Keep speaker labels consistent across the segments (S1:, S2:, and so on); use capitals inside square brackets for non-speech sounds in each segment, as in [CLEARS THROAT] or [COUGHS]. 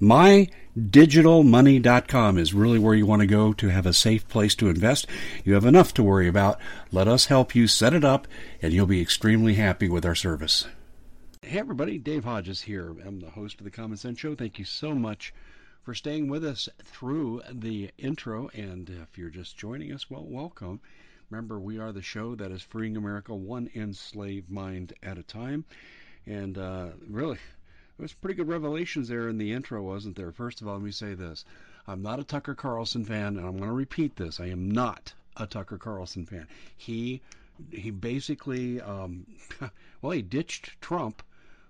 S1: MyDigitalMoney.com is really where you want to go to have a safe place to invest. You have enough to worry about. Let us help you set it up, and you'll be extremely happy with our service. Hey, everybody, Dave Hodges here. I'm the host of the Common Sense Show. Thank you so much for staying with us through the intro. And if you're just joining us, well, welcome. Remember, we are the show that is freeing America one enslaved mind at a time. And uh, really, there was pretty good revelations there in the intro, wasn't there? First of all, let me say this. I'm not a Tucker Carlson fan, and I'm going to repeat this. I am not a Tucker Carlson fan. He he basically um, [LAUGHS] well, he ditched Trump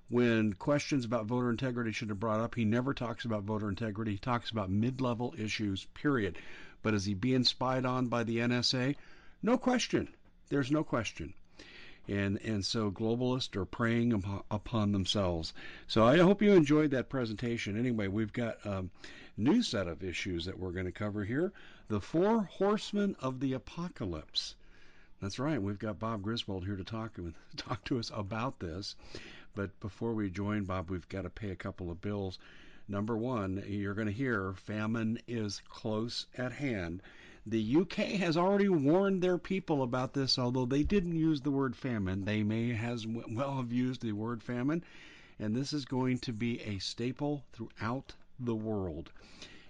S1: when questions about voter integrity should have brought up. He never talks about voter integrity. He talks about mid-level issues, period. But is he being spied on by the NSA? No question. There's no question and and so globalists are preying upon themselves. So I hope you enjoyed that presentation. Anyway, we've got a new set of issues that we're going to cover here: the four horsemen of the apocalypse. That's right. We've got Bob Griswold here to talk [LAUGHS] talk to us about this. But before we join Bob, we've got to pay a couple of bills. Number one, you're going to hear famine is close at hand. The UK has already warned their people about this, although they didn't use the word famine. They may as well have used the word famine, and this is going to be a staple throughout the world.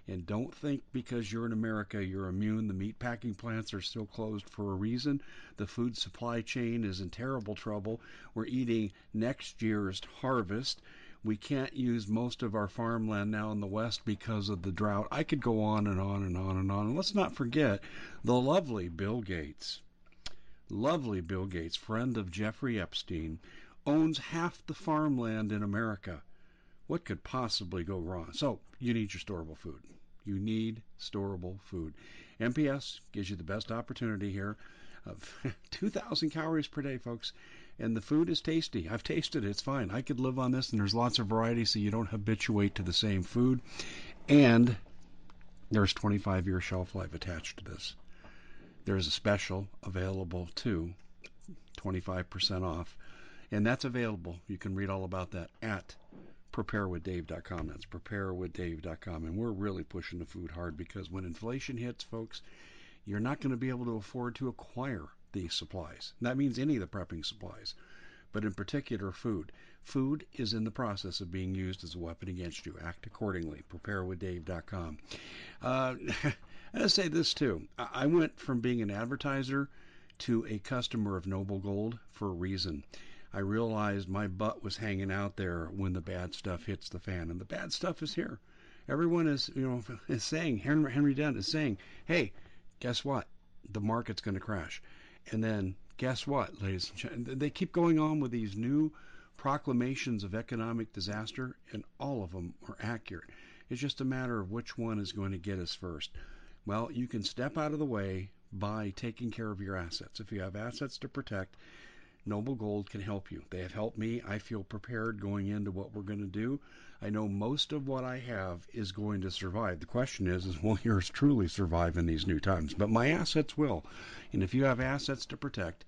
S1: And don't think because you're in America you're immune. The meat packing plants are still closed for a reason. The food supply chain is in terrible trouble. We're eating next year's harvest. We can't use most of our farmland now in the West because of the drought. I could go on and on and on and on. And let's not forget the lovely Bill Gates. Lovely Bill Gates, friend of Jeffrey Epstein, owns half the farmland in America. What could possibly go wrong? So, you need your storable food. You need storable food. MPS gives you the best opportunity here uh, [LAUGHS] of 2,000 calories per day, folks and the food is tasty. I've tasted it. It's fine. I could live on this, and there's lots of variety, so you don't habituate to the same food. And there's 25 year shelf life attached to this. There's a special available too, 25% off, and that's available. You can read all about that at preparewithdave.com. That's preparewithdave.com, and we're really pushing the food hard because when inflation hits, folks, you're not going to be able to afford to acquire the supplies. That means any of the prepping supplies, but in particular food. Food is in the process of being used as a weapon against you. Act accordingly. PrepareWithDave.com. Uh, [LAUGHS] I say this too. I went from being an advertiser to a customer of Noble Gold for a reason. I realized my butt was hanging out there when the bad stuff hits the fan, and the bad stuff is here. Everyone is, you know, [LAUGHS] is saying Henry Henry Dent is saying, "Hey, guess what? The market's going to crash." And then guess what, ladies and gentlemen? They keep going on with these new proclamations of economic disaster, and all of them are accurate. It's just a matter of which one is going to get us first. Well, you can step out of the way by taking care of your assets. If you have assets to protect, Noble Gold can help you. They have helped me. I feel prepared going into what we're going to do. I know most of what I have is going to survive. The question is, is will yours truly survive in these new times? But my assets will. And if you have assets to protect,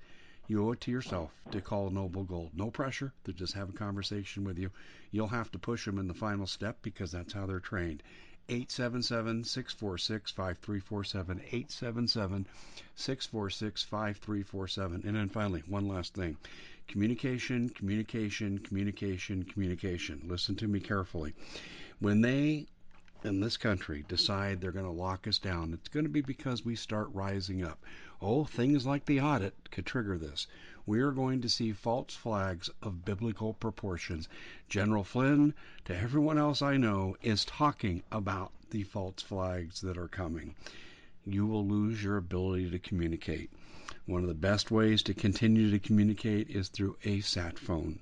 S1: you owe it to yourself to call Noble Gold. No pressure. They just have a conversation with you. You'll have to push them in the final step because that's how they're trained. 877 646 5347. 877 646 5347. And then finally, one last thing communication, communication, communication, communication. Listen to me carefully. When they in this country decide they're going to lock us down, it's going to be because we start rising up. Oh, things like the audit could trigger this. We are going to see false flags of biblical proportions. General Flynn, to everyone else I know, is talking about the false flags that are coming. You will lose your ability to communicate. One of the best ways to continue to communicate is through a sat phone.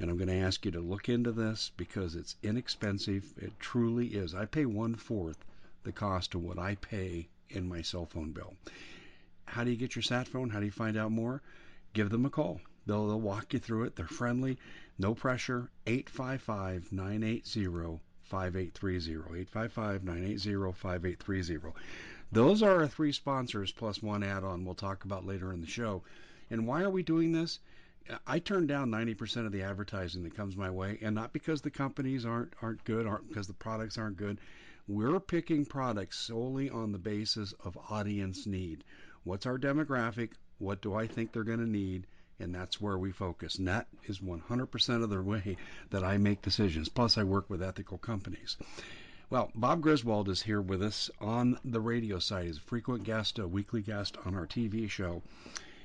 S1: And I'm going to ask you to look into this because it's inexpensive. It truly is. I pay one fourth the cost of what I pay in my cell phone bill. How do you get your sat phone? How do you find out more? Give them a call. They'll, they'll walk you through it. They're friendly, no pressure. 855 980 5830. 855 980 5830. Those are our three sponsors plus one add on we'll talk about later in the show. And why are we doing this? I turn down 90% of the advertising that comes my way, and not because the companies aren't aren't good, aren't because the products aren't good. We're picking products solely on the basis of audience need. What's our demographic? What do I think they're going to need? And that's where we focus. And that is 100% of the way that I make decisions. Plus, I work with ethical companies. Well, Bob Griswold is here with us on the radio side. He's a frequent guest, a weekly guest on our TV show.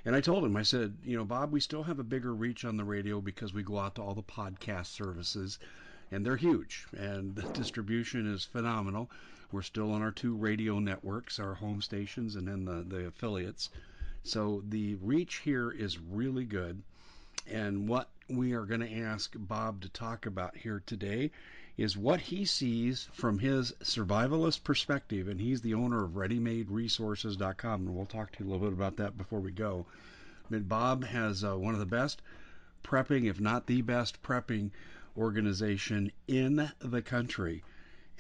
S1: And I told him, I said, you know, Bob, we still have a bigger reach on the radio because we go out to all the podcast services, and they're huge, and the distribution is phenomenal. We're still on our two radio networks, our home stations, and then the, the affiliates. So the reach here is really good. And what we are going to ask Bob to talk about here today is what he sees from his survivalist perspective. And he's the owner of ReadyMadeResources.com. And we'll talk to you a little bit about that before we go. But Bob has uh, one of the best prepping, if not the best prepping organization in the country.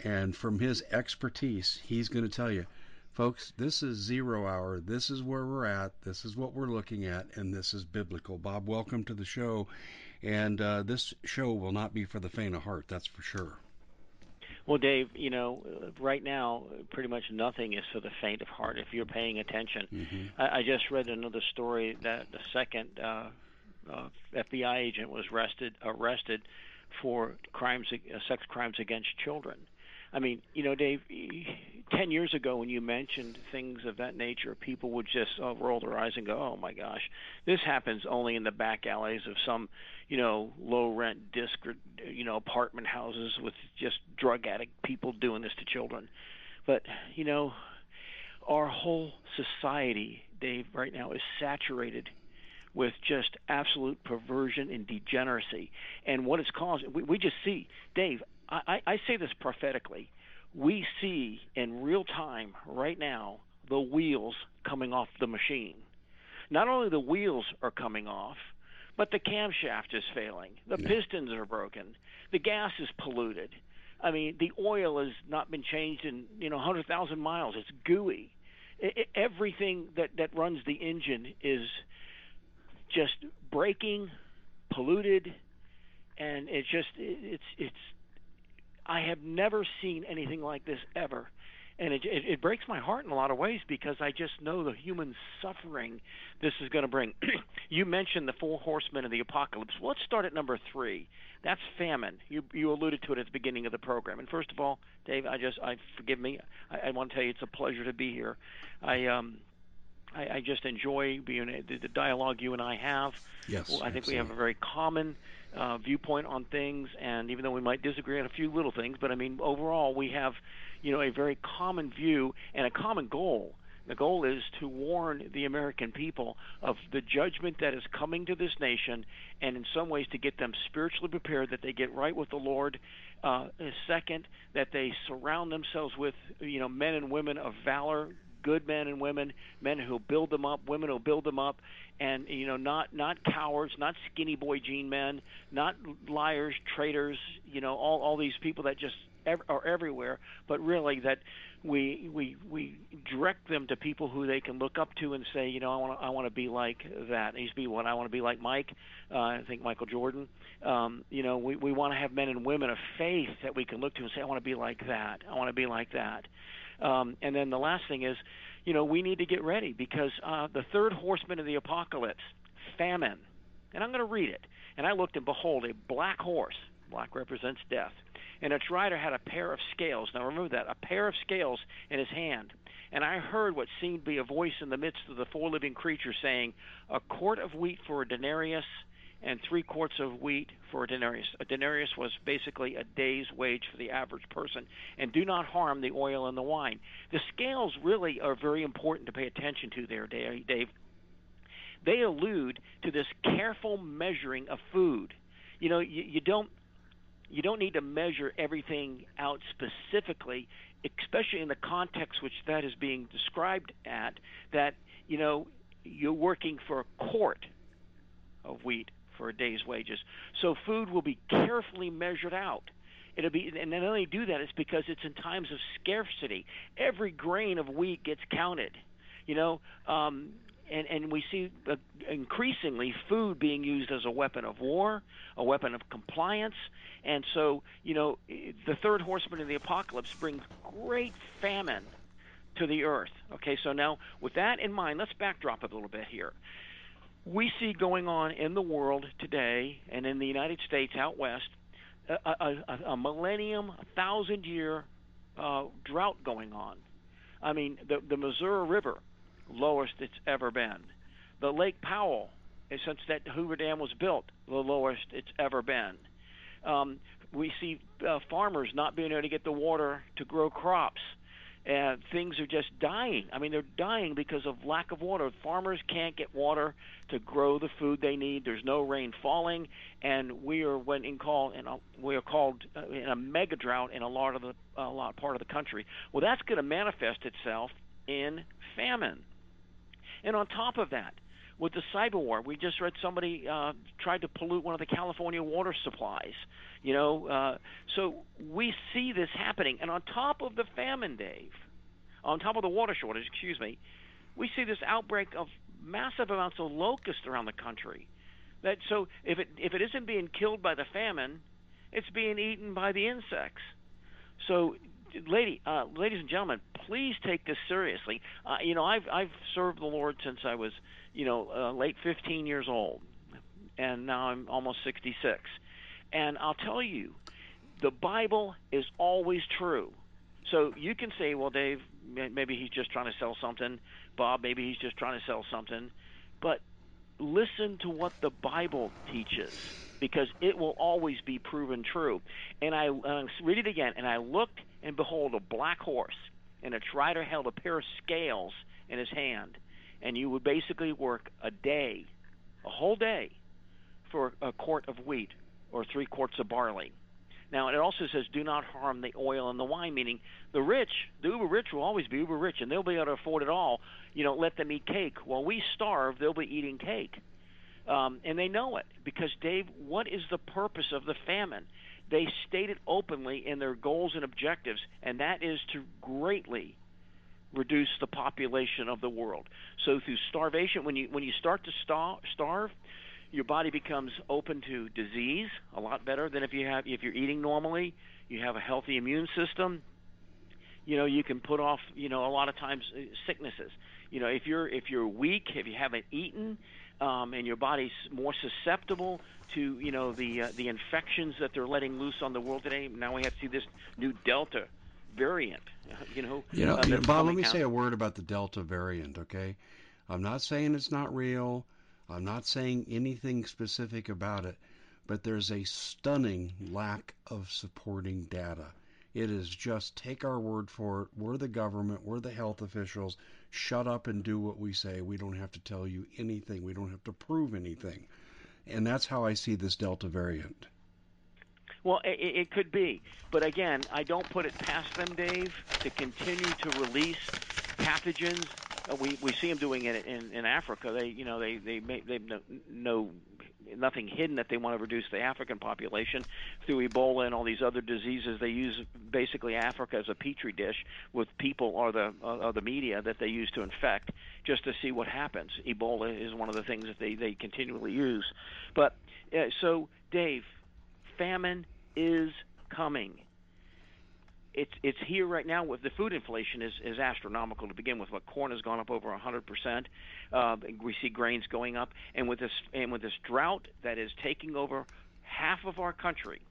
S1: And from his expertise, he's going to tell you, folks, this is zero hour. This is where we're at. This is what we're looking at, and this is biblical. Bob, welcome to the show. And uh, this show will not be for the faint of heart, that's for sure.
S2: Well, Dave, you know, right now, pretty much nothing is for the faint of heart if you're paying attention. Mm-hmm. I, I just read another story that the second uh, uh, FBI agent was arrested arrested for crimes, uh, sex crimes against children. I mean, you know, Dave, 10 years ago when you mentioned things of that nature, people would just uh, roll their eyes and go, oh my gosh, this happens only in the back alleys of some, you know, low rent disc, you know, apartment houses with just drug addict people doing this to children. But, you know, our whole society, Dave, right now is saturated with just absolute perversion and degeneracy. And what it's caused, we, we just see, Dave, I, I say this prophetically. We see in real time right now the wheels coming off the machine. Not only the wheels are coming off, but the camshaft is failing. The yeah. pistons are broken. The gas is polluted. I mean, the oil has not been changed in you know 100,000 miles. It's gooey. It, it, everything that that runs the engine is just breaking, polluted, and it's just it's it's I have never seen anything like this ever. And it, it, it breaks my heart in a lot of ways because I just know the human suffering this is going to bring. [CLEARS THROAT] you mentioned the four horsemen of the apocalypse. Well, let's start at number three. That's famine. You you alluded to it at the beginning of the program. And first of all, Dave, I just I forgive me. I, I want to tell you it's a pleasure to be here. I um I, I just enjoy being the, the dialogue you and I have.
S1: Yes,
S2: well, I think
S1: absolutely.
S2: we have a very common uh, viewpoint on things, and even though we might disagree on a few little things, but I mean overall we have, you know, a very common view and a common goal. The goal is to warn the American people of the judgment that is coming to this nation, and in some ways to get them spiritually prepared that they get right with the Lord. Uh, second, that they surround themselves with you know men and women of valor, good men and women, men who build them up, women who build them up, and you know, not not cowards, not skinny boy jean men, not liars, traitors, you know, all all these people that just ev- are everywhere, but really that we we we direct them to people who they can look up to and say, you know, I want I want to be like that. He used to be what I want to be like Mike. Uh, I think Michael Jordan. Um, you know, we we want to have men and women of faith that we can look to and say, I want to be like that. I want to be like that. Um, and then the last thing is, you know, we need to get ready because uh, the third horseman of the apocalypse, famine. And I'm going to read it. And I looked, and behold, a black horse. Black represents death. And its rider had a pair of scales. Now remember that a pair of scales in his hand. and I heard what seemed to be a voice in the midst of the four living creatures saying, "A quart of wheat for a denarius." And three quarts of wheat for a denarius. A denarius was basically a day's wage for the average person. And do not harm the oil and the wine. The scales really are very important to pay attention to there, Dave. They allude to this careful measuring of food. You know, you, you don't you don't need to measure everything out specifically, especially in the context which that is being described at. That you know you're working for a quart of wheat for a day's wages, so food will be carefully measured out. It'll be, and not only do that, it's because it's in times of scarcity. Every grain of wheat gets counted. You know, um, and and we see uh, increasingly food being used as a weapon of war, a weapon of compliance, and so you know the third horseman of the apocalypse brings great famine to the earth. Okay, so now with that in mind, let's backdrop a little bit here. We see going on in the world today and in the United States out west a, a, a millennium, a thousand year uh, drought going on. I mean, the the Missouri River lowest it's ever been. The Lake Powell, since that Hoover Dam was built, the lowest it's ever been. Um, we see uh, farmers not being able to get the water to grow crops. And things are just dying. I mean, they're dying because of lack of water. Farmers can't get water to grow the food they need. There's no rain falling, and we are when in call in a, we are called uh, in a mega drought in a lot of the a lot part of the country. Well, that's going to manifest itself in famine. And on top of that, with the cyber war, we just read somebody uh, tried to pollute one of the California water supplies. You know, uh, so we see this happening. And on top of the famine, Dave, on top of the water shortage, excuse me, we see this outbreak of massive amounts of locusts around the country. That so if it if it isn't being killed by the famine, it's being eaten by the insects. So lady, uh, ladies and gentlemen, please take this seriously. Uh, you know, I've I've served the Lord since I was, you know, uh, late 15 years old, and now I'm almost 66. And I'll tell you, the Bible is always true. So you can say, well, Dave, maybe he's just trying to sell something. Bob, maybe he's just trying to sell something. But listen to what the Bible teaches because it will always be proven true. And I uh, read it again, and I looked, and behold, a black horse, and its rider held a pair of scales in his hand. And you would basically work a day, a whole day, for a quart of wheat or three quarts of barley. Now, it also says, do not harm the oil and the wine, meaning the rich, the uber rich will always be uber rich, and they'll be able to afford it all. You know, let them eat cake. While we starve, they'll be eating cake. Um, and they know it because, Dave, what is the purpose of the famine? They state it openly in their goals and objectives, and that is to greatly reduce the population of the world. So through starvation, when you when you start to starve, your body becomes open to disease a lot better than if you have if you're eating normally. You have a healthy immune system. You know you can put off you know a lot of times uh, sicknesses. You know if you're if you're weak, if you haven't eaten, um, and your body's more susceptible to you know the uh, the infections that they're letting loose on the world today. Now we have to see this new Delta variant. You know,
S1: you know, uh, you know Bob. Let me out. say a word about the Delta variant. Okay, I'm not saying it's not real. I'm not saying anything specific about it, but there's a stunning lack of supporting data. It is just take our word for it. We're the government, we're the health officials. Shut up and do what we say. We don't have to tell you anything, we don't have to prove anything. And that's how I see this Delta variant.
S2: Well, it, it could be. But again, I don't put it past them, Dave, to continue to release pathogens uh, we we see them doing it in in Africa. They you know they they make they no, no nothing hidden that they want to reduce the African population through Ebola and all these other diseases. They use basically Africa as a petri dish with people or the or the media that they use to infect just to see what happens. Ebola is one of the things that they they continually use. But uh, so Dave, famine is coming it's it's here right now with the food inflation is is astronomical to begin with. What corn has gone up over a hundred percent. Uh, we see grains going up, and with this and with this drought that is taking over half of our country,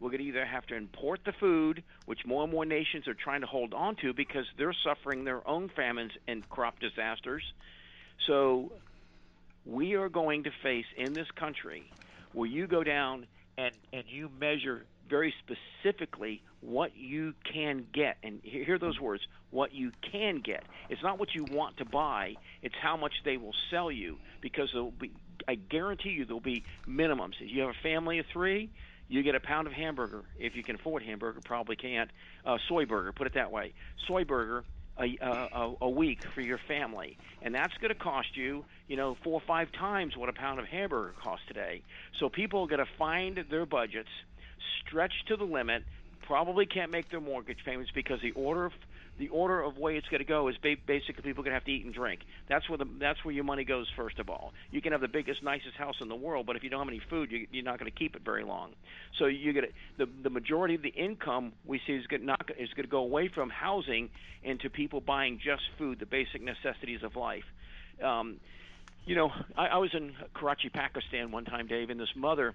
S2: we're going to either have to import the food, which more and more nations are trying to hold on to because they're suffering their own famines and crop disasters. So we are going to face in this country where you go down and, and you measure very specifically what you can get. And hear those words what you can get. It's not what you want to buy, it's how much they will sell you because there'll be, I guarantee you there'll be minimums. If you have a family of three, you get a pound of hamburger if you can afford hamburger. Probably can't. Uh, soy burger, put it that way. Soy burger a, a, a week for your family, and that's going to cost you, you know, four or five times what a pound of hamburger costs today. So people are going to find their budgets stretched to the limit. Probably can't make their mortgage payments because the order of the order of way it's going to go is basically people are going to have to eat and drink. That's where the that's where your money goes first of all. You can have the biggest, nicest house in the world, but if you don't have any food, you, you're not going to keep it very long. So you get the the majority of the income we see is going not is going to go away from housing into people buying just food, the basic necessities of life. Um, you know, I, I was in Karachi, Pakistan one time, Dave, and this mother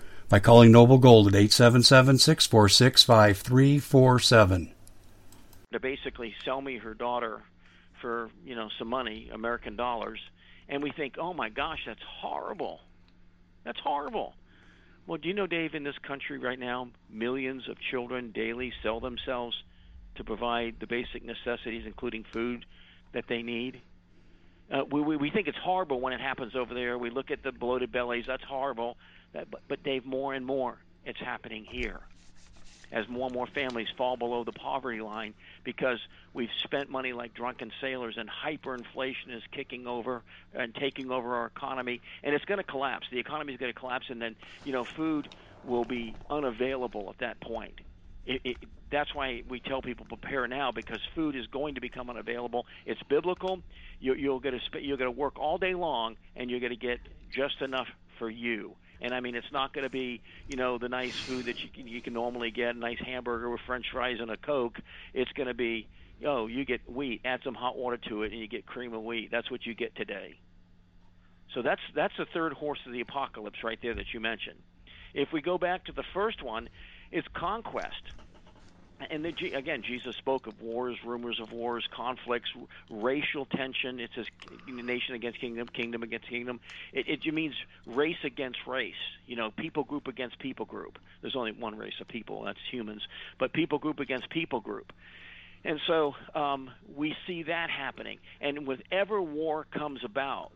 S1: by calling Noble Gold at 877 646 5347.
S2: To basically sell me her daughter for, you know, some money, American dollars, and we think, oh my gosh, that's horrible. That's horrible. Well, do you know, Dave, in this country right now, millions of children daily sell themselves to provide the basic necessities, including food, that they need? Uh, we, we, we think it's horrible when it happens over there. We look at the bloated bellies. That's horrible. But, Dave, more and more, it's happening here as more and more families fall below the poverty line because we've spent money like drunken sailors and hyperinflation is kicking over and taking over our economy and it's going to collapse the economy is going to collapse and then you know food will be unavailable at that point it, it, that's why we tell people prepare now because food is going to become unavailable. It's biblical. You, you'll get to you're going to work all day long, and you're going to get just enough for you. And I mean, it's not going to be you know the nice food that you can, you can normally get, a nice hamburger with French fries and a Coke. It's going to be oh, you get wheat, add some hot water to it, and you get cream of wheat. That's what you get today. So that's that's the third horse of the apocalypse right there that you mentioned. If we go back to the first one, it's conquest. And the, again, Jesus spoke of wars, rumors of wars, conflicts, racial tension. It says nation against kingdom, kingdom against kingdom. It, it means race against race. You know, people group against people group. There's only one race of people, that's humans. But people group against people group. And so um, we see that happening. And whenever war comes about,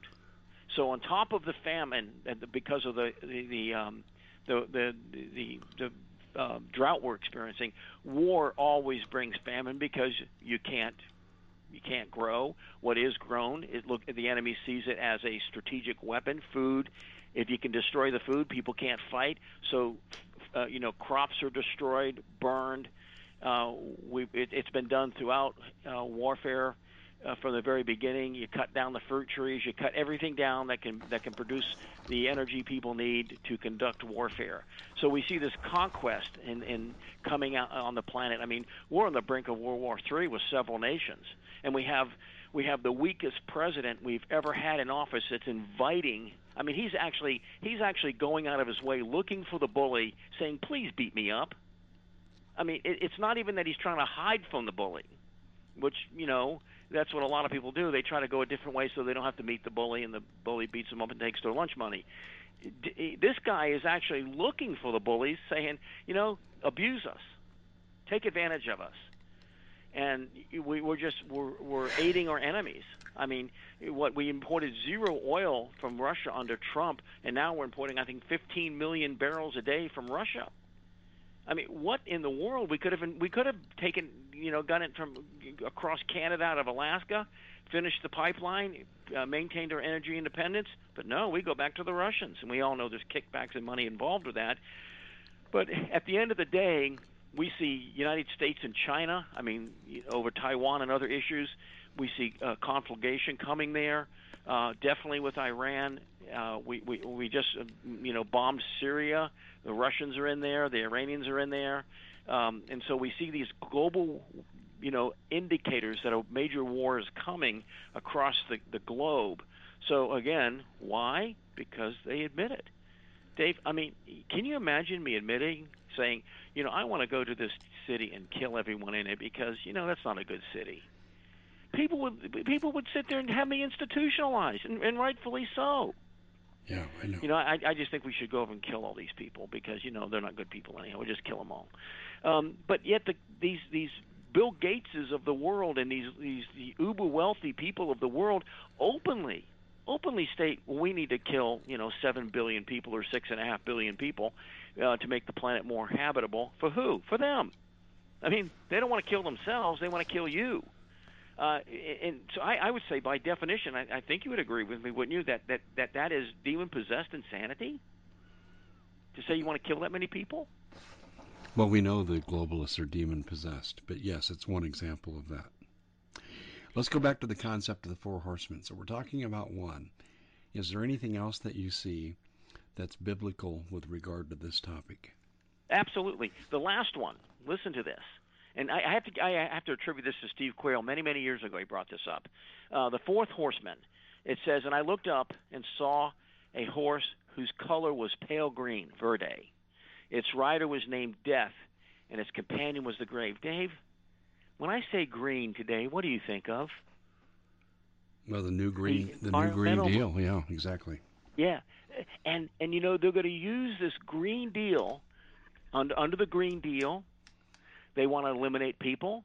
S2: so on top of the famine, because of the the the um, the, the the the uh, drought we're experiencing, war always brings famine because you can't you can't grow what is grown. It look the enemy sees it as a strategic weapon. Food, if you can destroy the food, people can't fight. So, uh, you know, crops are destroyed, burned. Uh, we it, it's been done throughout uh, warfare uh, from the very beginning. You cut down the fruit trees. You cut everything down that can that can produce the energy people need to conduct warfare. So we see this conquest in, in coming out on the planet. I mean, we're on the brink of World War III with several nations, and we have we have the weakest president we've ever had in office that's inviting I mean he's actually he's actually going out of his way looking for the bully saying please beat me up. I mean it, it's not even that he's trying to hide from the bully, which you know that's what a lot of people do. They try to go a different way so they don't have to meet the bully, and the bully beats them up and takes their lunch money. Eh, this guy is actually looking for the bullies, saying, you know, abuse us, take advantage of us, and we, we're just we're, we're aiding our enemies. I mean, what we imported zero oil from Russia under Trump, and now we're importing, I think, 15 million barrels a day from Russia. I mean, what in the world? We could have we could have taken you know done it from across Canada out of Alaska, finished the pipeline, uh, maintained our energy independence. But no, we go back to the Russians, and we all know there's kickbacks and money involved with that. But at the end of the day, we see United States and China. I mean, over Taiwan and other issues, we see uh, conflagration coming there. Uh, definitely with Iran, uh, we, we we just uh, you know bombed Syria. The Russians are in there. The Iranians are in there, um, and so we see these global you know indicators that a major war is coming across the, the globe. So again, why? Because they admit it. Dave, I mean, can you imagine me admitting, saying, you know, I want to go to this city and kill everyone in it because you know that's not a good city. People would people would sit there and have me institutionalized, and, and rightfully so.
S1: Yeah, I know.
S2: You know, I, I just think we should go over and kill all these people because you know they're not good people anyhow. We just kill them all. Um, but yet the, these these Bill Gateses of the world and these these the uber wealthy people of the world openly openly state well, we need to kill you know seven billion people or six and a half billion people uh, to make the planet more habitable. For who? For them. I mean, they don't want to kill themselves; they want to kill you. Uh, and so I, I would say, by definition, I, I think you would agree with me, wouldn't you, that that that, that is demon possessed insanity? To say you want to kill that many people?
S1: Well, we know the globalists are demon possessed, but yes, it's one example of that. Let's go back to the concept of the four horsemen. So we're talking about one. Is there anything else that you see that's biblical with regard to this topic?
S2: Absolutely. The last one. Listen to this. And I have to I have to attribute this to Steve Quayle. Many many years ago, he brought this up. Uh, the fourth horseman. It says, and I looked up and saw a horse whose color was pale green, verde. Its rider was named Death, and its companion was the grave. Dave, when I say green today, what do you think of?
S1: Well, the new green, the, the new green deal. Yeah, exactly.
S2: Yeah, and and you know they're going to use this green deal under under the green deal. They want to eliminate people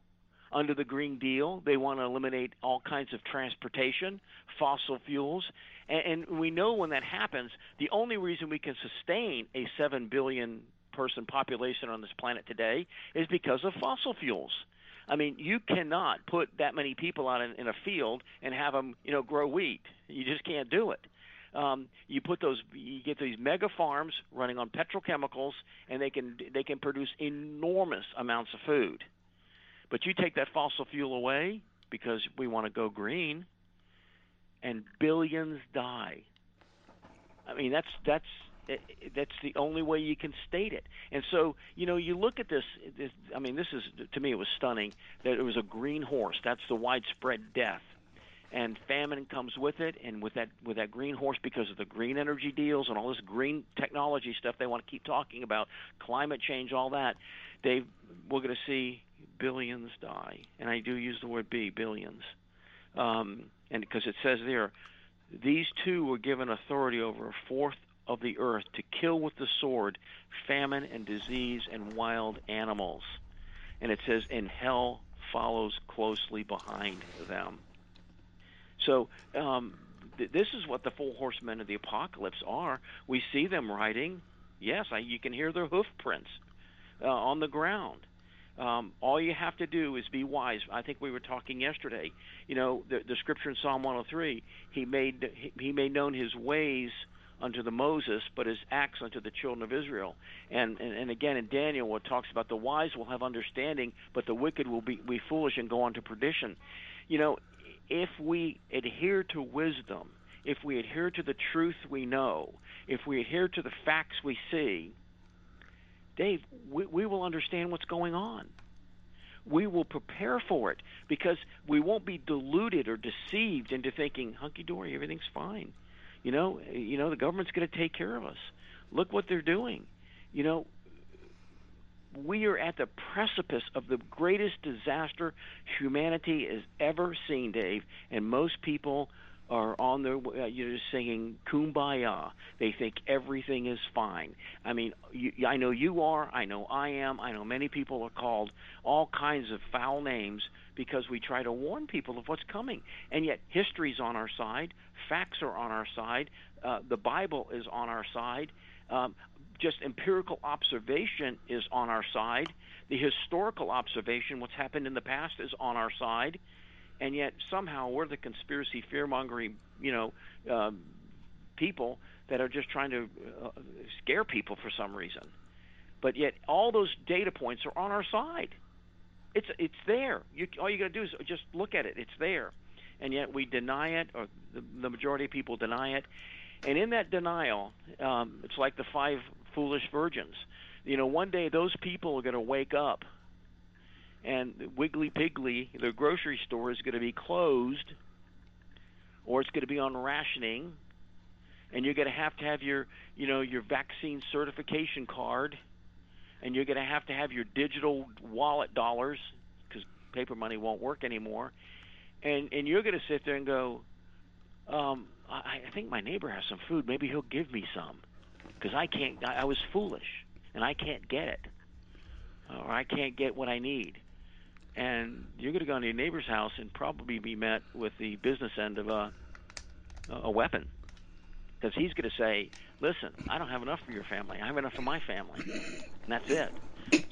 S2: under the green deal. They want to eliminate all kinds of transportation, fossil fuels, and, and we know when that happens, the only reason we can sustain a seven billion person population on this planet today is because of fossil fuels. I mean, you cannot put that many people out in, in a field and have them, you know, grow wheat. You just can't do it. Um, you put those, you get these mega farms running on petrochemicals, and they can they can produce enormous amounts of food. But you take that fossil fuel away because we want to go green, and billions die. I mean, that's that's that's the only way you can state it. And so, you know, you look at this, this. I mean, this is to me it was stunning that it was a green horse. That's the widespread death, and famine comes with it. And with that with that green horse, because of the green energy deals and all this green technology stuff they want to keep talking about, climate change, all that, they we're going to see billions die. And I do use the word "b" billions, um, and because it says there. These two were given authority over a fourth of the earth to kill with the sword famine and disease and wild animals. And it says, and hell follows closely behind them. So um, th- this is what the four horsemen of the apocalypse are. We see them riding. Yes, I, you can hear their hoof prints uh, on the ground. Um, all you have to do is be wise. I think we were talking yesterday. You know, the, the scripture in Psalm 103. He made he, made known his ways unto the Moses, but his acts unto the children of Israel. And, and and again in Daniel, it talks about the wise will have understanding, but the wicked will be, be foolish and go on to perdition. You know, if we adhere to wisdom, if we adhere to the truth we know, if we adhere to the facts we see, Dave, we, we will understand what's going on. We will prepare for it because we won't be deluded or deceived into thinking hunky dory, everything's fine. You know, you know the government's going to take care of us. Look what they're doing. You know, we are at the precipice of the greatest disaster humanity has ever seen, Dave, and most people are on their uh, you know singing kumbaya. They think everything is fine. I mean you, i know you are i know i am i know many people are called all kinds of foul names because we try to warn people of what's coming. And yet history's on our side facts are on our side uh, the bible is on our side. Um, just empirical observation is on our side the historical observation what's happened in the past is on our side and yet somehow we're the conspiracy fear mongering you know um, people that are just trying to uh, scare people for some reason but yet all those data points are on our side. It's it's there. You, all you got to do is just look at it. It's there, and yet we deny it, or the, the majority of people deny it. And in that denial, um, it's like the five foolish virgins. You know, one day those people are going to wake up, and Wiggly Piggly, the grocery store, is going to be closed, or it's going to be on rationing, and you're going to have to have your, you know, your vaccine certification card and you're going to have to have your digital wallet dollars because paper money won't work anymore, and and you're going to sit there and go, um, I, I think my neighbor has some food. Maybe he'll give me some because I can't. I, I was foolish and I can't get it, or I can't get what I need. And you're going to go into your neighbor's house and probably be met with the business end of a a weapon because he's going to say, "Listen, I don't have enough for your family. I have enough for my family, and that's it."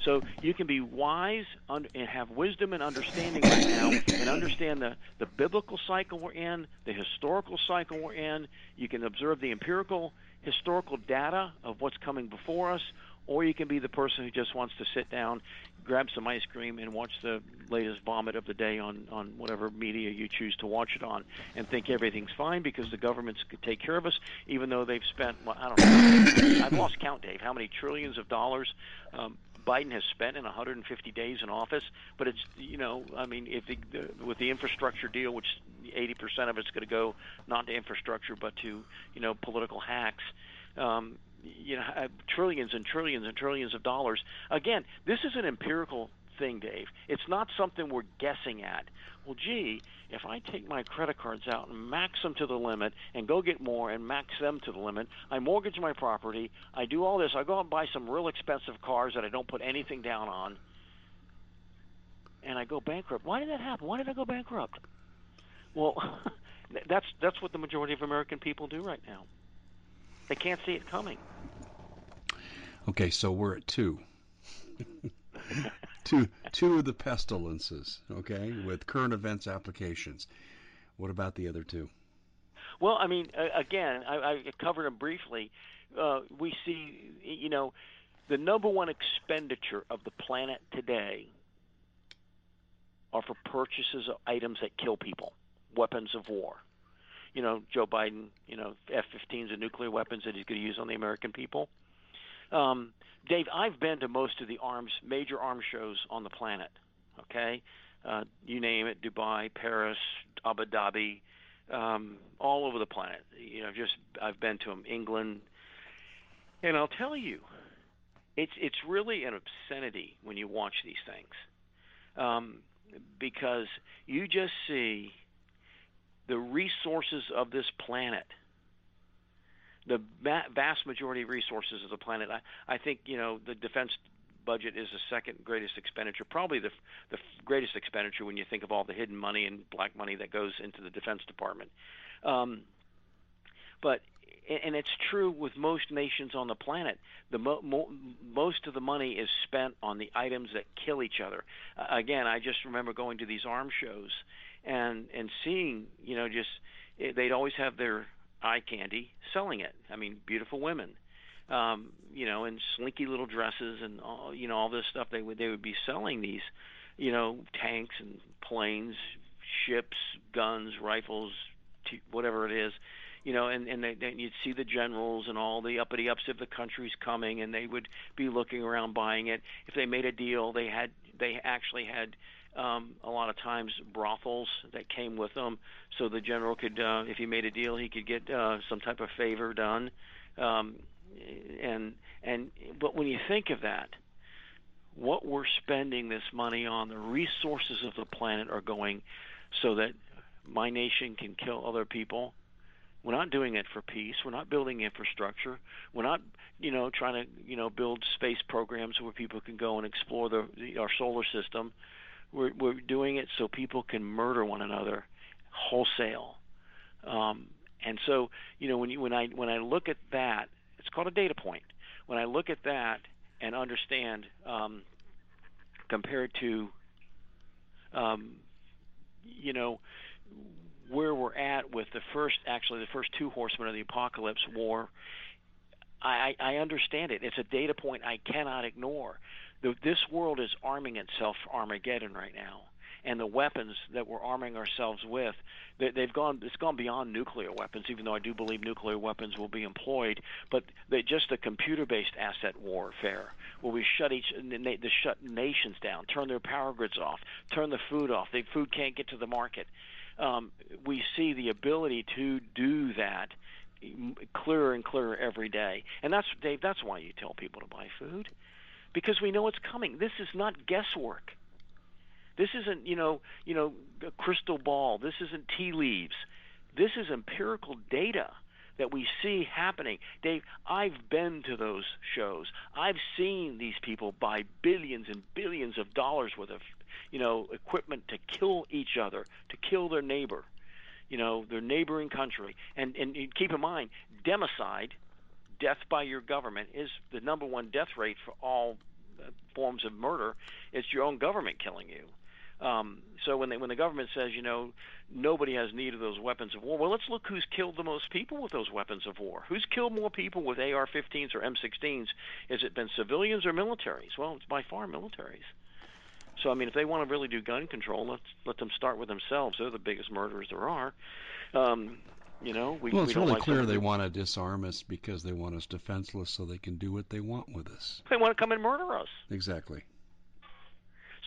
S2: So you can be wise and have wisdom and understanding right now, and understand the the biblical cycle we're in, the historical cycle we're in. You can observe the empirical historical data of what's coming before us, or you can be the person who just wants to sit down, grab some ice cream, and watch the latest vomit of the day on on whatever media you choose to watch it on, and think everything's fine because the governments could take care of us, even though they've spent well, I don't know, [COUGHS] I've lost count, Dave, how many trillions of dollars. Um, Biden has spent in 150 days in office, but it's you know I mean if the, with the infrastructure deal, which 80% of it's going to go not to infrastructure but to you know political hacks. Um, you know uh, trillions and trillions and trillions of dollars. Again, this is an empirical thing, Dave. It's not something we're guessing at. Well, gee, if I take my credit cards out and max them to the limit and go get more and max them to the limit, I mortgage my property, I do all this, I go out and buy some real expensive cars that I don't put anything down on, and I go bankrupt. Why did that happen? Why did I go bankrupt? Well, [LAUGHS] that's that's what the majority of American people do right now. They can't see it coming.
S1: Okay, so we're at two. [LAUGHS] two two of the pestilences, okay, with current events applications. What about the other two?
S2: Well, I mean, again, I, I covered them briefly. Uh, we see, you know, the number one expenditure of the planet today are for purchases of items that kill people, weapons of war you know, Joe Biden, you know, F-15s and nuclear weapons that he's going to use on the American people. Um, Dave, I've been to most of the arms, major arms shows on the planet. Okay, uh, you name it, Dubai, Paris, Abu Dhabi, um, all over the planet. You know, just I've been to them, England, and I'll tell you, it's it's really an obscenity when you watch these things, um, because you just see the resources of this planet the vast majority of resources of the planet. I, I think you know the defense budget is the second greatest expenditure, probably the the greatest expenditure when you think of all the hidden money and black money that goes into the Defense Department. Um, but and it's true with most nations on the planet. The mo- mo- most of the money is spent on the items that kill each other. Uh, again, I just remember going to these arms shows and and seeing you know just they'd always have their eye candy selling it. I mean, beautiful women, um, you know, in slinky little dresses and all, you know all this stuff. They would they would be selling these, you know, tanks and planes, ships, guns, rifles, t- whatever it is. You know, and and then you'd see the generals and all the uppity ups of the countries coming, and they would be looking around buying it. If they made a deal, they had they actually had um, a lot of times brothels that came with them, so the general could, uh, if he made a deal, he could get uh, some type of favor done. Um, and and but when you think of that, what we're spending this money on, the resources of the planet are going so that my nation can kill other people. We're not doing it for peace. We're not building infrastructure. We're not, you know, trying to, you know, build space programs where people can go and explore the, the our solar system. We're, we're doing it so people can murder one another wholesale. Um, and so, you know, when you when I when I look at that, it's called a data point. When I look at that and understand um, compared to, um, you know, where we're at with the first, actually the first two horsemen of the apocalypse war, I, I understand it. It's a data point I cannot ignore. The, this world is arming itself for Armageddon right now and the weapons that we're arming ourselves with, they, they've gone. It's gone beyond nuclear weapons. Even though I do believe nuclear weapons will be employed, but they, just the computer-based asset warfare, where we shut each, they, they shut nations down, turn their power grids off, turn the food off. The food can't get to the market. Um, we see the ability to do that clearer and clearer every day. And that's Dave. That's why you tell people to buy food, because we know it's coming. This is not guesswork. This isn't, you know, you know, a crystal ball. This isn't tea leaves. This is empirical data that we see happening. Dave, I've been to those shows. I've seen these people buy billions and billions of dollars worth of, you know, equipment to kill each other, to kill their neighbor, you know, their neighboring country. And and keep in mind, democide, death by your government, is the number one death rate for all uh, forms of murder. It's your own government killing you. Um, so when they, when the government says, you know, nobody has need of those weapons of war, well, let's look who's killed the most people with those weapons of war. Who's killed more people with AR-15s or M16s? Has it been civilians or militaries? Well, it's by far militaries. So I mean, if they want to really do gun control, let's let them start with themselves. They're the biggest murderers there are. Um, you know, we,
S1: well, it's
S2: we
S1: really
S2: like
S1: clear they want to disarm us because they want us defenseless, so they can do what they want with us.
S2: They want to come and murder us.
S1: Exactly.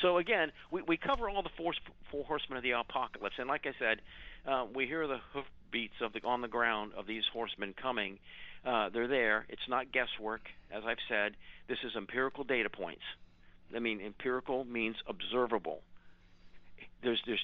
S2: So again, we, we cover all the four, four horsemen of the apocalypse, and like I said, uh, we hear the hoofbeats of the on the ground of these horsemen coming. Uh, they're there. It's not guesswork, as I've said. This is empirical data points. I mean, empirical means observable. There's there's.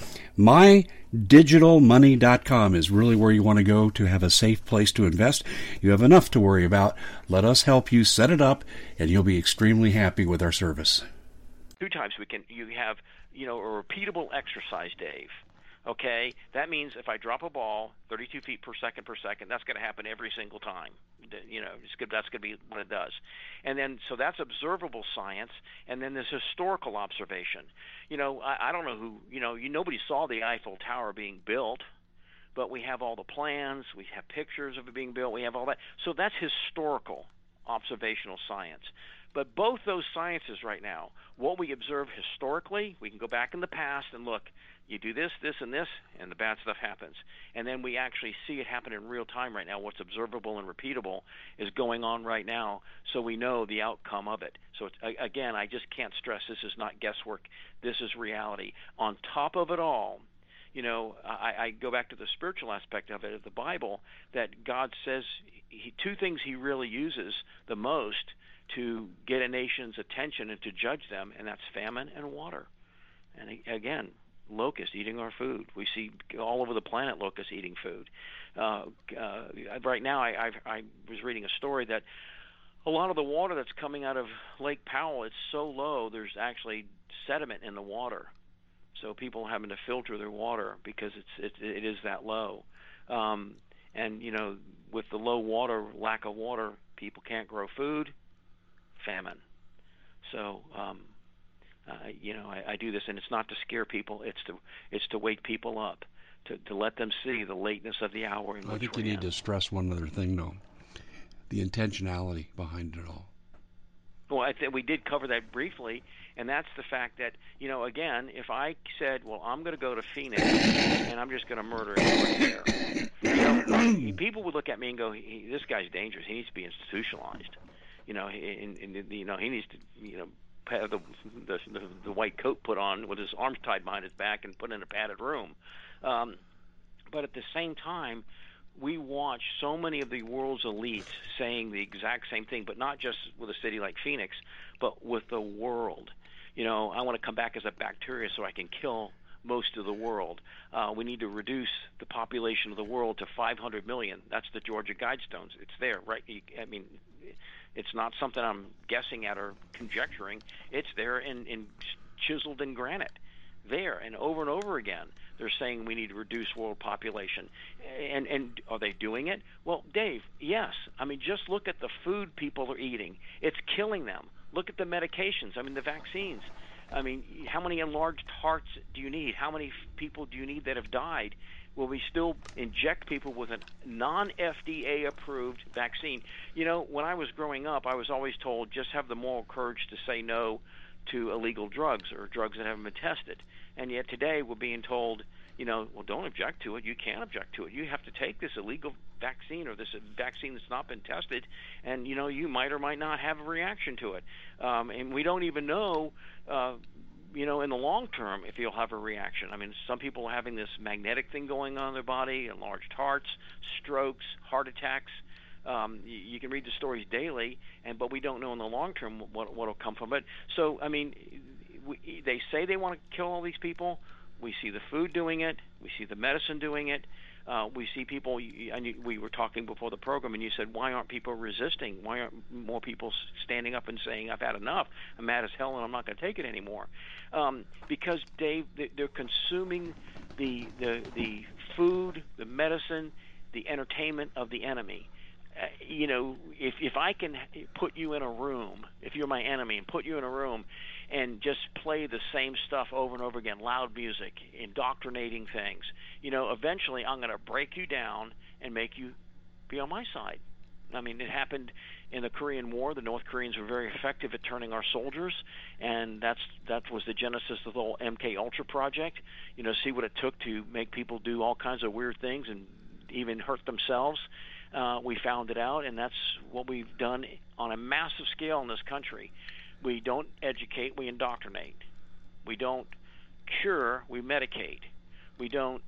S1: MyDigitalMoney.com is really where you want to go to have a safe place to invest. You have enough to worry about. Let us help you set it up, and you'll be extremely happy with our service.
S2: Two times we can you have you know a repeatable exercise, Dave. Okay, that means if I drop a ball 32 feet per second per second, that's going to happen every single time. You know, good, that's going to be what it does. And then, so that's observable science, and then there's historical observation. You know, I, I don't know who, you know, you nobody saw the Eiffel Tower being built, but we have all the plans, we have pictures of it being built, we have all that. So that's historical observational science. But both those sciences right now, what we observe historically, we can go back in the past and look you do this, this, and this, and the bad stuff happens. And then we actually see it happen in real time right now. What's observable and repeatable is going on right now, so we know the outcome of it. So again, I just can't stress this is not guesswork. This is reality. On top of it all, you know, I, I go back to the spiritual aspect of it of the Bible that God says he, two things He really uses the most to get a nation's attention and to judge them, and that's famine and water. And again, locusts eating our food. We see all over the planet locusts eating food. Uh, uh, right now, I, I, I was reading a story that a lot of the water that's coming out of Lake Powell it's so low. There's actually sediment in the water, so people having to filter their water because it's it, it is that low. Um, and you know, with the low water, lack of water, people can't grow food. Famine. So um, uh, you know, I, I do this, and it's not to scare people; it's to it's to wake people up, to to let them see the lateness of the hour. In
S1: I
S2: which
S1: think you
S2: we're
S1: need
S2: in.
S1: to stress one other thing, though: the intentionality behind it all.
S2: Well, I think we did cover that briefly, and that's the fact that you know, again, if I said, "Well, I'm going to go to Phoenix and I'm just going to murder everyone there," you know, people would look at me and go, he, "This guy's dangerous. He needs to be institutionalized." You know, and, and you know, he needs to, you know, have the, the the white coat put on with his arms tied behind his back and put in a padded room. Um, But at the same time, we watch so many of the world's elites saying the exact same thing, but not just with a city like Phoenix, but with the world. You know, I want to come back as a bacteria so I can kill most of the world. Uh, we need to reduce the population of the world to 500 million. That's the Georgia Guidestones. It's there, right? I mean, it's not something I'm guessing at or conjecturing. It's there in, in chiseled in granite. There and over and over again they're saying we need to reduce world population. And and are they doing it? Well dave yes. I mean just look at the food people are eating. It's killing them. Look at the medications. I mean the vaccines. I mean how many enlarged hearts do you need? How many people do you need that have died will we still inject people with a non FDA approved vaccine? You know, when I was growing up, I was always told just have the moral courage to say no to illegal drugs or drugs that haven't been tested. And yet today we're being told, you know, well, don't object to it. You can't object to it. You have to take this illegal vaccine or this vaccine that's not been tested, and you know you might or might not have a reaction to it. Um, and we don't even know. Uh, you know, in the long term, if you'll have a reaction. I mean, some people are having this magnetic thing going on in their body, enlarged hearts, strokes, heart attacks. Um, you, you can read the stories daily, and but we don't know in the long term what what will come from it. So I mean, we, they say they want to kill all these people. We see the food doing it. We see the medicine doing it. Uh, we see people, and you, we were talking before the program, and you said, why aren't people resisting? Why aren't more people standing up and saying, I've had enough. I'm mad as hell, and I'm not going to take it anymore? Um, because Dave, they're consuming the the the food, the medicine, the entertainment of the enemy. Uh, you know, if if I can put you in a room, if you're my enemy, and put you in a room, and just play the same stuff over and over again, loud music, indoctrinating things, you know, eventually I'm going to break you down and make you be on my side. I mean, it happened in the Korean War. The North Koreans were very effective at turning our soldiers, and that's that was the genesis of the whole MK Ultra project. You know, see what it took to make people do all kinds of weird things and even hurt themselves uh, we found it out, and that's what we've done on a massive scale in this country. We don't educate, we indoctrinate. We don't cure, we medicate. We don't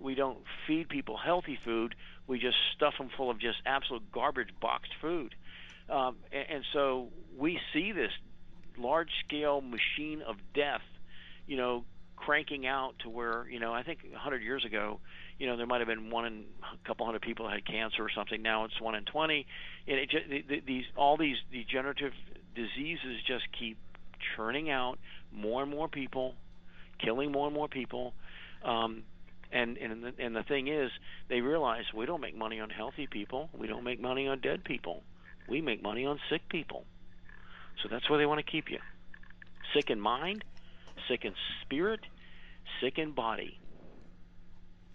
S2: we don't feed people healthy food. We just stuff them full of just absolute garbage boxed food. Um, and, and so we see this large scale machine of death, you know, cranking out to where you know I think 100 years ago, you know there might have been one in a couple hundred people had cancer or something. Now it's one in 20, and it just, these all these degenerative diseases just keep churning out more and more people, killing more and more people. Um, and and the, and the thing is, they realize we don't make money on healthy people. We don't make money on dead people. We make money on sick people. So that's where they want to keep you. Sick in mind, sick in spirit, sick in body.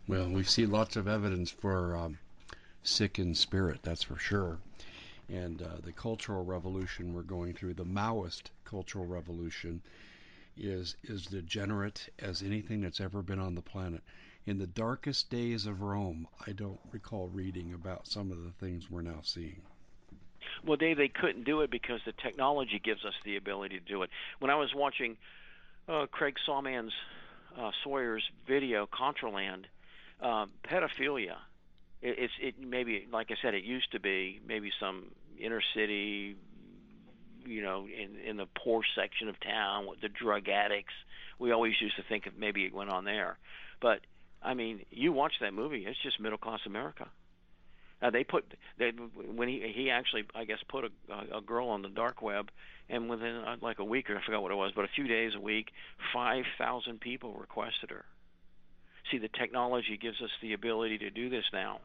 S1: Well, we see lots of evidence for um, sick in spirit, that's for sure. And uh, the cultural revolution we're going through, the Maoist cultural revolution, is is degenerate as anything that's ever been on the planet. In the darkest days of Rome, I don't recall reading about some of the things we're now seeing.
S2: Well, Dave, they couldn't do it because the technology gives us the ability to do it. When I was watching uh, Craig Sawman's uh, Sawyer's video, Contraland, um, pedophilia. It, it's it maybe like I said, it used to be maybe some inner city, you know, in in the poor section of town with the drug addicts. We always used to think of maybe it went on there, but I mean, you watch that movie, it's just middle class America. Uh, they put they when he he actually I guess put a, a girl on the dark web, and within uh, like a week or I forgot what it was, but a few days a week, five thousand people requested her. See, the technology gives us the ability to do this now.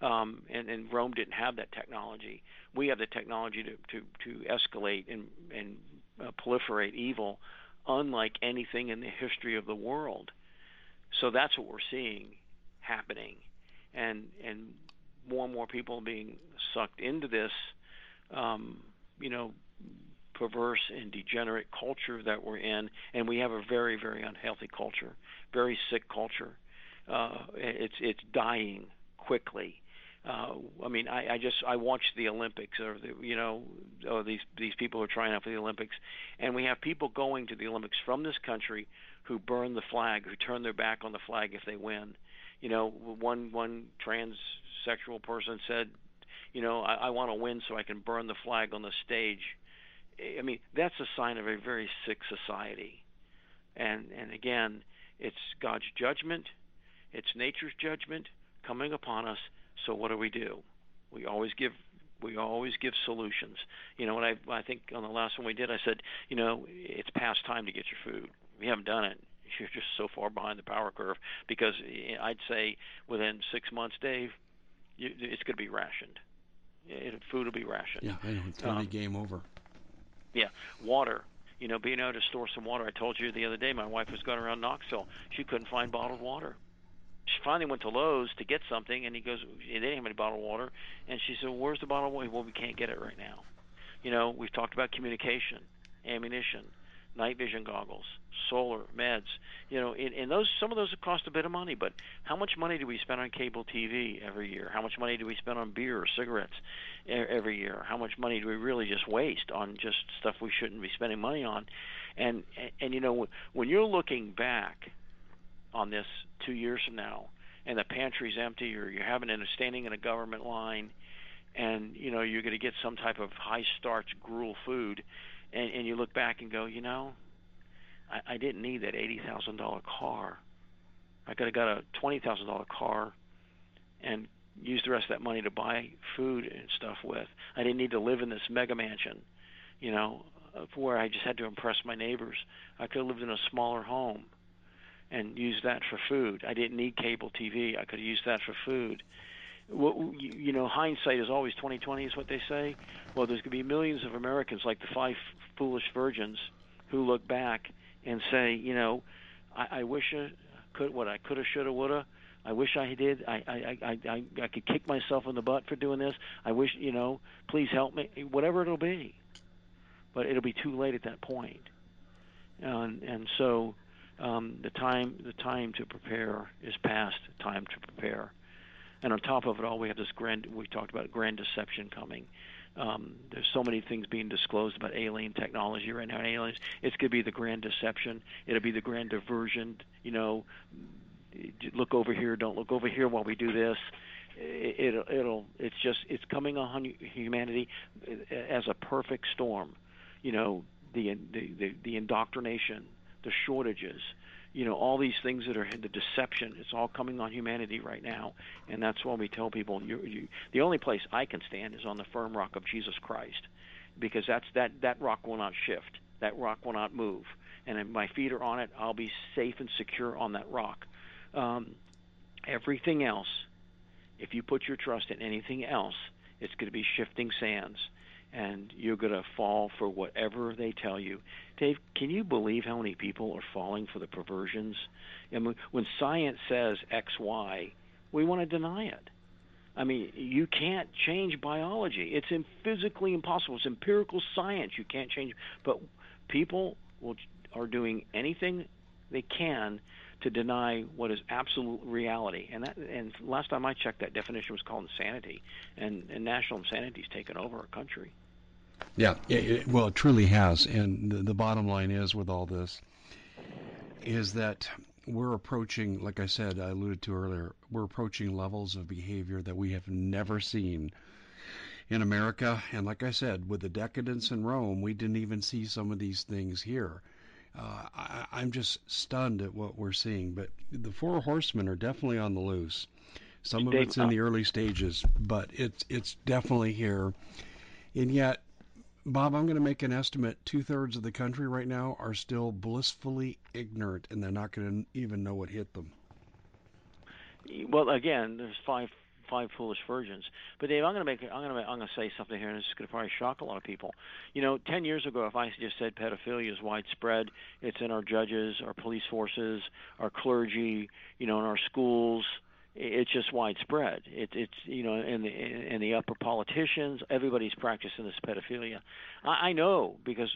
S2: Um, and, and Rome didn't have that technology. We have the technology to to, to escalate and and uh, proliferate evil, unlike anything in the history of the world. So that's what we're seeing happening, and and more and more people being sucked into this, um, you know, perverse and degenerate culture that we're in, and we have a very, very unhealthy culture, very sick culture. Uh, it's it's dying quickly. Uh, I mean, I, I just I watched the Olympics, or the, you know, oh, these these people are trying out for the Olympics, and we have people going to the Olympics from this country who burn the flag, who turn their back on the flag if they win You know, one one transsexual person said, you know, I, I want to win so I can burn the flag on the stage. I mean, that's a sign of a very sick society. And and again, it's God's judgment, it's nature's judgment coming upon us. So what do we do? We always give we always give solutions. You know, when I I think on the last one we did, I said, you know, it's past time to get your food. We haven't done it. [LAUGHS] You're just so far behind the power curve because I'd say within six months, Dave, you, it's going to be rationed. It, food will be rationed.
S1: Yeah, I know. It's going to um, be game over.
S2: Yeah, water. You know, being able to store some water. I told you the other day, my wife was going around Knoxville. She couldn't find bottled water she finally went to Lowe's to get something, and he goes, they didn't have any bottled water, and she said, "Where's the bottled water?" Well, we can't get it right now. You know, we've talked about communication, ammunition, night vision goggles, solar, meds. You know, and, and those some of those cost a bit of money, but how much money do we spend on cable TV every year? How much money do we spend on beer or cigarettes every year? How much money do we really just waste on just stuff we shouldn't be spending money on? And and, and you know, when you're looking back on this two years from now, and the pantry's empty, or you're having a standing in a government line, and you know you're going to get some type of high starch gruel food, and, and you look back and go, you know, I, I didn't need that eighty thousand dollar car. I could have got a twenty thousand dollar car, and used the rest of that money to buy food and stuff with. I didn't need to live in this mega mansion, you know, where I just had to impress my neighbors. I could have lived in a smaller home and use that for food. I didn't need cable TV. I could use that for food. Well, you know, hindsight is always twenty twenty, is what they say. Well, there's going to be millions of Americans like the five foolish virgins who look back and say, you know, I, I wish I could what I coulda, shoulda, woulda. I wish I did. I, I I I I could kick myself in the butt for doing this. I wish, you know, please help me. Whatever it'll be, but it'll be too late at that point. And and so um, the time the time to prepare is past. Time to prepare, and on top of it all, we have this grand. We talked about grand deception coming. Um, there's so many things being disclosed about alien technology right now. Aliens, it's going to be the grand deception. It'll be the grand diversion. You know, look over here. Don't look over here while we do this. It, it'll, it'll. It's just. It's coming on humanity as a perfect storm. You know, the the the, the indoctrination, the shortages, you know, all these things that are the deception. It's all coming on humanity right now, and that's why we tell people you, you, the only place I can stand is on the firm rock of Jesus Christ, because that's that that rock will not shift. That rock will not move, and if my feet are on it, I'll be safe and secure on that rock. Um, everything else, if you put your trust in anything else, it's going to be shifting sands and you're going to fall for whatever they tell you. Dave, can you believe how many people are falling for the perversions? And when science says X, Y, we want to deny it. I mean, you can't change biology. It's physically impossible. It's empirical science. You can't change. But people will, are doing anything they can to deny what is absolute reality. And that, and last time I checked, that definition was called insanity, and, and national insanity has taken over our country.
S1: Yeah, it, well, it truly has. And the, the bottom line is with all this is that we're approaching, like I said, I alluded to earlier, we're approaching levels of behavior that we have never seen in America. And like I said, with the decadence in Rome, we didn't even see some of these things here uh, I, I'm just stunned at what we're seeing. But the four horsemen are definitely on the loose. Some of it's in the early stages, but it's it's definitely here. And yet, Bob, I'm going to make an estimate. Two thirds of the country right now are still blissfully ignorant, and they're not going to even know what hit them.
S2: Well, again, there's five five foolish virgins. But Dave, I'm going to make I'm going to I'm going to say something here, and it's going to probably shock a lot of people. You know, ten years ago, if I just said pedophilia is widespread, it's in our judges, our police forces, our clergy, you know, in our schools. It's just widespread. It, it's you know, in the in the upper politicians, everybody's practicing this pedophilia. I, I know because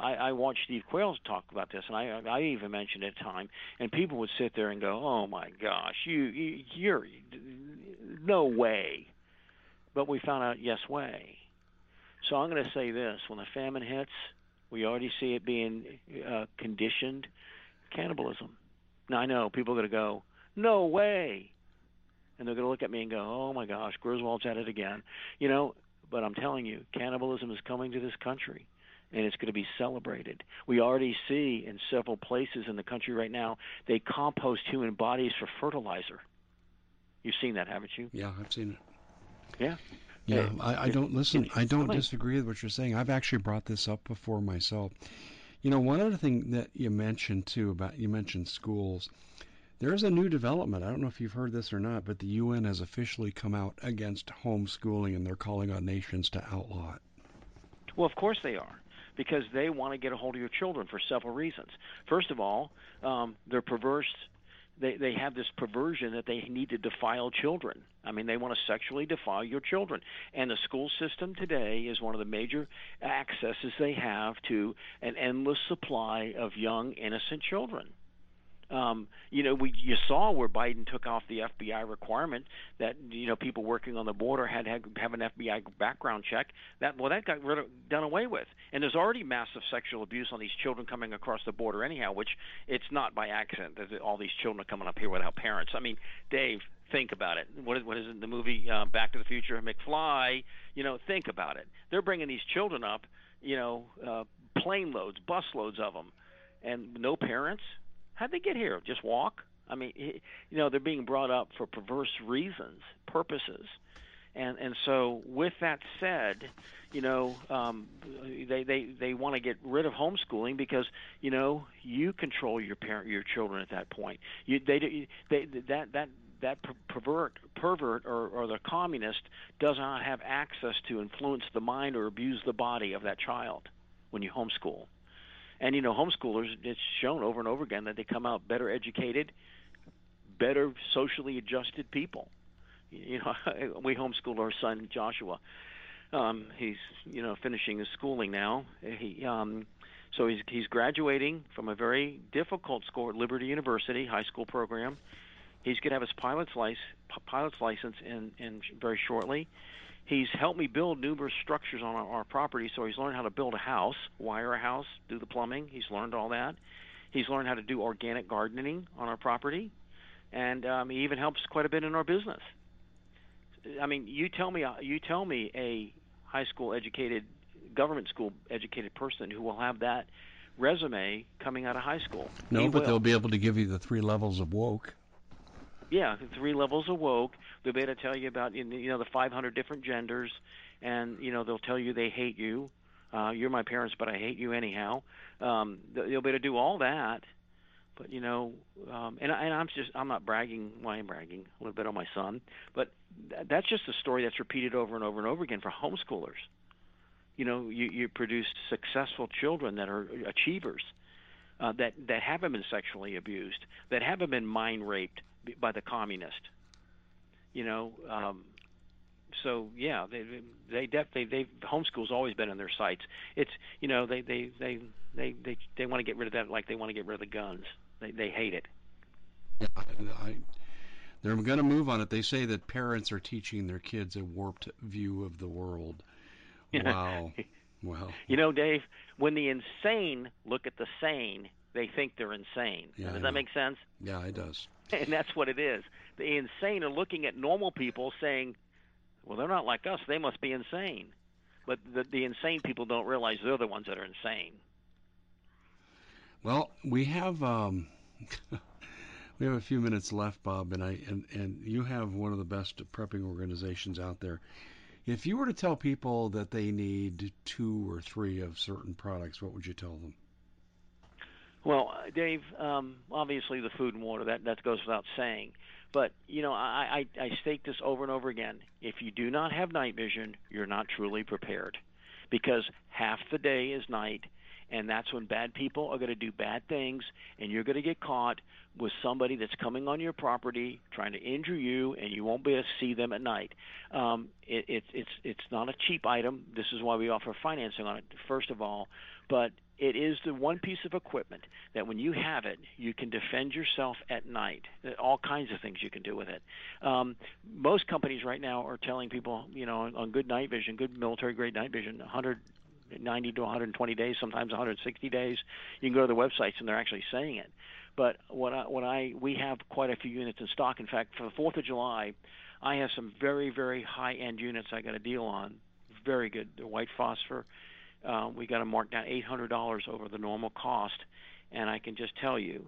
S2: I, I watched Steve Quayle talk about this, and I, I even mentioned it at time, and people would sit there and go, "Oh my gosh, you, you you're no way," but we found out yes way. So I'm going to say this: when the famine hits, we already see it being uh, conditioned cannibalism. Now I know people are going to go, No way. And they're going to look at me and go, "Oh my gosh, Griswold's at it again." You know, but I'm telling you, cannibalism is coming to this country and it's going to be celebrated. We already see in several places in the country right now they compost human bodies for fertilizer. You've seen that, haven't you?
S1: Yeah, I've seen it.
S2: Yeah.
S1: Yeah, I, I don't listen. I don't disagree with what you're saying. I've actually brought this up before myself. You know, one other thing that you mentioned too about you mentioned schools. There is a new development. I don't know if you've heard this or not, but the UN has officially come out against homeschooling and they're calling on nations to outlaw it.
S2: Well, of course they are because they want to get a hold of your children for several reasons. First of all, um, they're perverse they they have this perversion that they need to defile children. I mean, they want to sexually defile your children. And the school system today is one of the major accesses they have to an endless supply of young innocent children. Um, you know, we you saw where Biden took off the FBI requirement that you know people working on the border had to have an FBI background check. That well, that got rid of, done away with. And there's already massive sexual abuse on these children coming across the border anyhow, which it's not by accident that all these children are coming up here without parents. I mean, Dave, think about it. What is, what is it the movie uh, Back to the Future? McFly. You know, think about it. They're bringing these children up. You know, uh, plane loads, bus loads of them, and no parents How'd they get here? Just walk? I mean, you know, they're being brought up for perverse reasons, purposes, and and so with that said, you know, um, they they they want to get rid of homeschooling because you know you control your parent your children at that point. You they they that that that pervert pervert or, or the communist does not have access to influence the mind or abuse the body of that child when you homeschool. And you know, homeschoolers, it's shown over and over again that they come out better educated, better socially adjusted people. You know, [LAUGHS] we homeschooled our son Joshua. Um, he's you know finishing his schooling now. He um, so he's he's graduating from a very difficult school at Liberty University high school program. He's going to have his pilot's license pilot's license in in very shortly. He's helped me build numerous structures on our, our property, so he's learned how to build a house, wire a house, do the plumbing. He's learned all that. He's learned how to do organic gardening on our property, and um, he even helps quite a bit in our business. I mean, you tell me, uh, you tell me a high school educated, government school educated person who will have that resume coming out of high school.
S1: No, he but will. they'll be able to give you the three levels of woke
S2: yeah, three levels of woke. They'll be able to tell you about you know the 500 different genders, and you know they'll tell you they hate you. Uh, you're my parents, but I hate you anyhow. Um, they'll be able to do all that, but you know, um, and, and I'm just I'm not bragging. Well, I'm bragging a little bit on my son, but th- that's just a story that's repeated over and over and over again for homeschoolers. You know, you, you produce successful children that are achievers, uh, that that haven't been sexually abused, that haven't been mind raped, by the communist. You know, um, so yeah, they they definitely they homeschool's always been in their sights. It's you know they they they they they, they want to get rid of that like they want to get rid of the guns. They they hate it.
S1: Yeah, I, they're going to move on it. They say that parents are teaching their kids a warped view of the world. [LAUGHS] Wow. wow.
S2: You know, Dave, when the insane look at the sane, they think they're insane. Yeah, Does that make sense?
S1: Yeah, it does. [LAUGHS]
S2: And that's what it is. The insane are looking at normal people saying, well, they're not like us. They must be insane. But the, the insane people don't realize they're the ones that are insane.
S1: Well, we have um, [LAUGHS] we have a few minutes left, Bob, and I and, and you have one of the best prepping organizations out there. If you were to tell people that they need two or three of certain products, what would you tell them?
S2: Well, Dave, um, obviously the food and water that that goes without saying. But you know, I, I I state this over and over again. If you do not have night vision, you're not truly prepared, because half the day is night, and that's when bad people are going to do bad things, and you're going to get caught with somebody that's coming on your property trying to injure you, and you won't be able to see them at night. Um, it, it, it's it's not a cheap item. This is why we offer financing on it. First of all, but it is the one piece of equipment that when you have it, you can defend yourself at night. All kinds of things you can do with it. Um, most companies right now are telling people, you know, on good night vision, good military grade night vision, 100 90 to 120 days, sometimes 160 days. You can go to the websites and they're actually saying it. But what I, what I we have quite a few units in stock. In fact, for the Fourth of July, I have some very very high end units I got a deal on. Very good. They're white phosphor. Uh, we got them mark down $800 over the normal cost, and I can just tell you,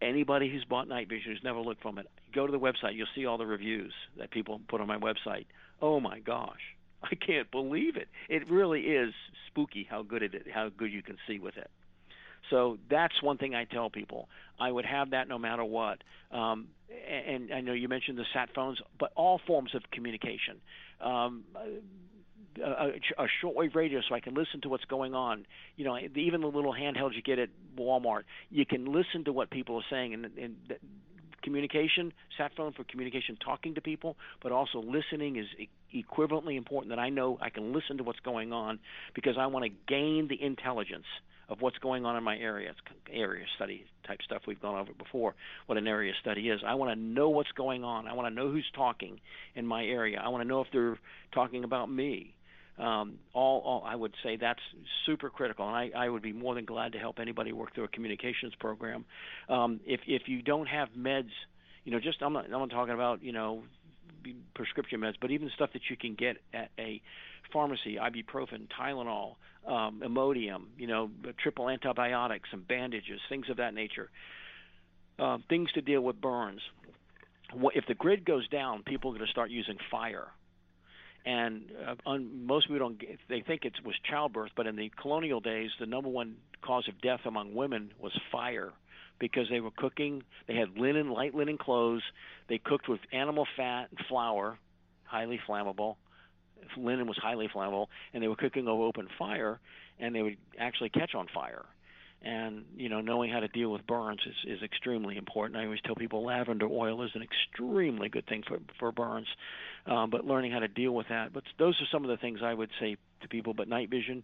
S2: anybody who's bought night vision who's never looked from it, go to the website. You'll see all the reviews that people put on my website. Oh my gosh, [LAUGHS] I can't believe it. It really is spooky how good it how good you can see with it. So that's one thing I tell people. I would have that no matter what. Um, and I know you mentioned the sat phones, but all forms of communication. Um, a, a shortwave radio so I can listen to what's going on. You know, even the little handhelds you get at Walmart, you can listen to what people are saying, and, and communication, sat phone for communication, talking to people, but also listening is e- equivalently important. That I know I can listen to what's going on because I want to gain the intelligence of what's going on in my area. It's area study type stuff we've gone over before. What an area study is. I want to know what's going on. I want to know who's talking in my area. I want to know if they're talking about me. Um, all, all I would say that's super critical, and I, I would be more than glad to help anybody work through a communications program. Um, if if you don't have meds, you know, just I'm not I'm not talking about you know prescription meds, but even stuff that you can get at a pharmacy, ibuprofen, Tylenol, um, Imodium, you know, triple antibiotics, some bandages, things of that nature. Uh, things to deal with burns. If the grid goes down, people are going to start using fire and uh, un, most people don't get, they think it was childbirth but in the colonial days the number one cause of death among women was fire because they were cooking they had linen light linen clothes they cooked with animal fat and flour highly flammable linen was highly flammable and they were cooking over open fire and they would actually catch on fire and you know knowing how to deal with burns is, is extremely important. I always tell people lavender oil is an extremely good thing for for burns, um, but learning how to deal with that. But those are some of the things I would say to people. But night vision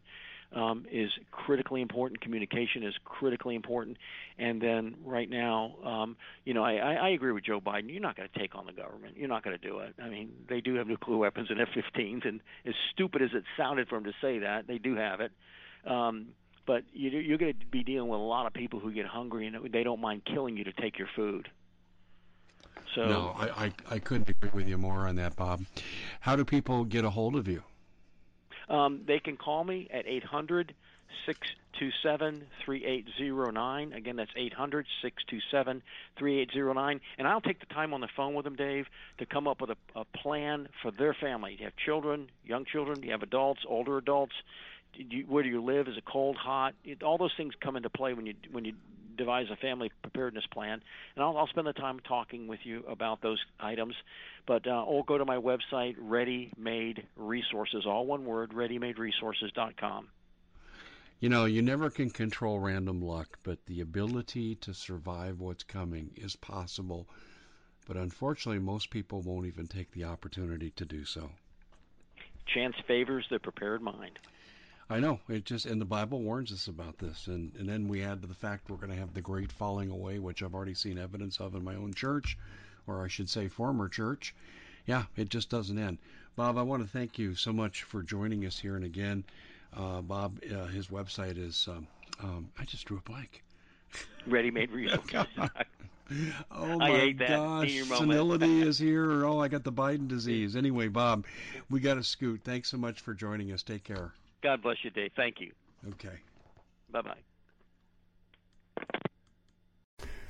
S2: um, is critically important. Communication is critically important. And then right now, um, you know, I, I agree with Joe Biden. You're not going to take on the government. You're not going to do it. I mean, they do have nuclear weapons and F-15s, and as stupid as it sounded for him to say that, they do have it. Um, but you're going to be dealing with a lot of people who get hungry and they don't mind killing you to take your food.
S1: So no, I, I, I couldn't agree with you more on that, Bob. How do people get a hold of you?
S2: Um, they can call me at 800 627 3809. Again, that's 800 627 3809. And I'll take the time on the phone with them, Dave, to come up with a, a plan for their family. You have children, young children, you have adults, older adults you, where do you live? Is it cold, hot? It, all those things come into play when you when you devise a family preparedness plan. And I'll, I'll spend the time talking with you about those items. But uh, or go to my website, Ready Made Resources, all one word, ReadyMadeResources.com.
S1: You know, you never can control random luck, but the ability to survive what's coming is possible. But unfortunately, most people won't even take the opportunity to do so.
S2: Chance favors the prepared mind.
S1: I know. It just and the Bible warns us about this, and and then we add to the fact we're going to have the great falling away, which I've already seen evidence of in my own church, or I should say, former church. Yeah, it just doesn't end. Bob, I want to thank you so much for joining us here, and again, uh, Bob, uh, his website is. Um, um, I just drew a blank.
S2: Ready made resources. [LAUGHS] [LAUGHS]
S1: oh my gosh, senility [LAUGHS] is here. Oh, I got the Biden disease. Anyway, Bob, we got to scoot. Thanks so much for joining us. Take care.
S2: God bless you, Dave. Thank you.
S1: Okay.
S2: Bye bye.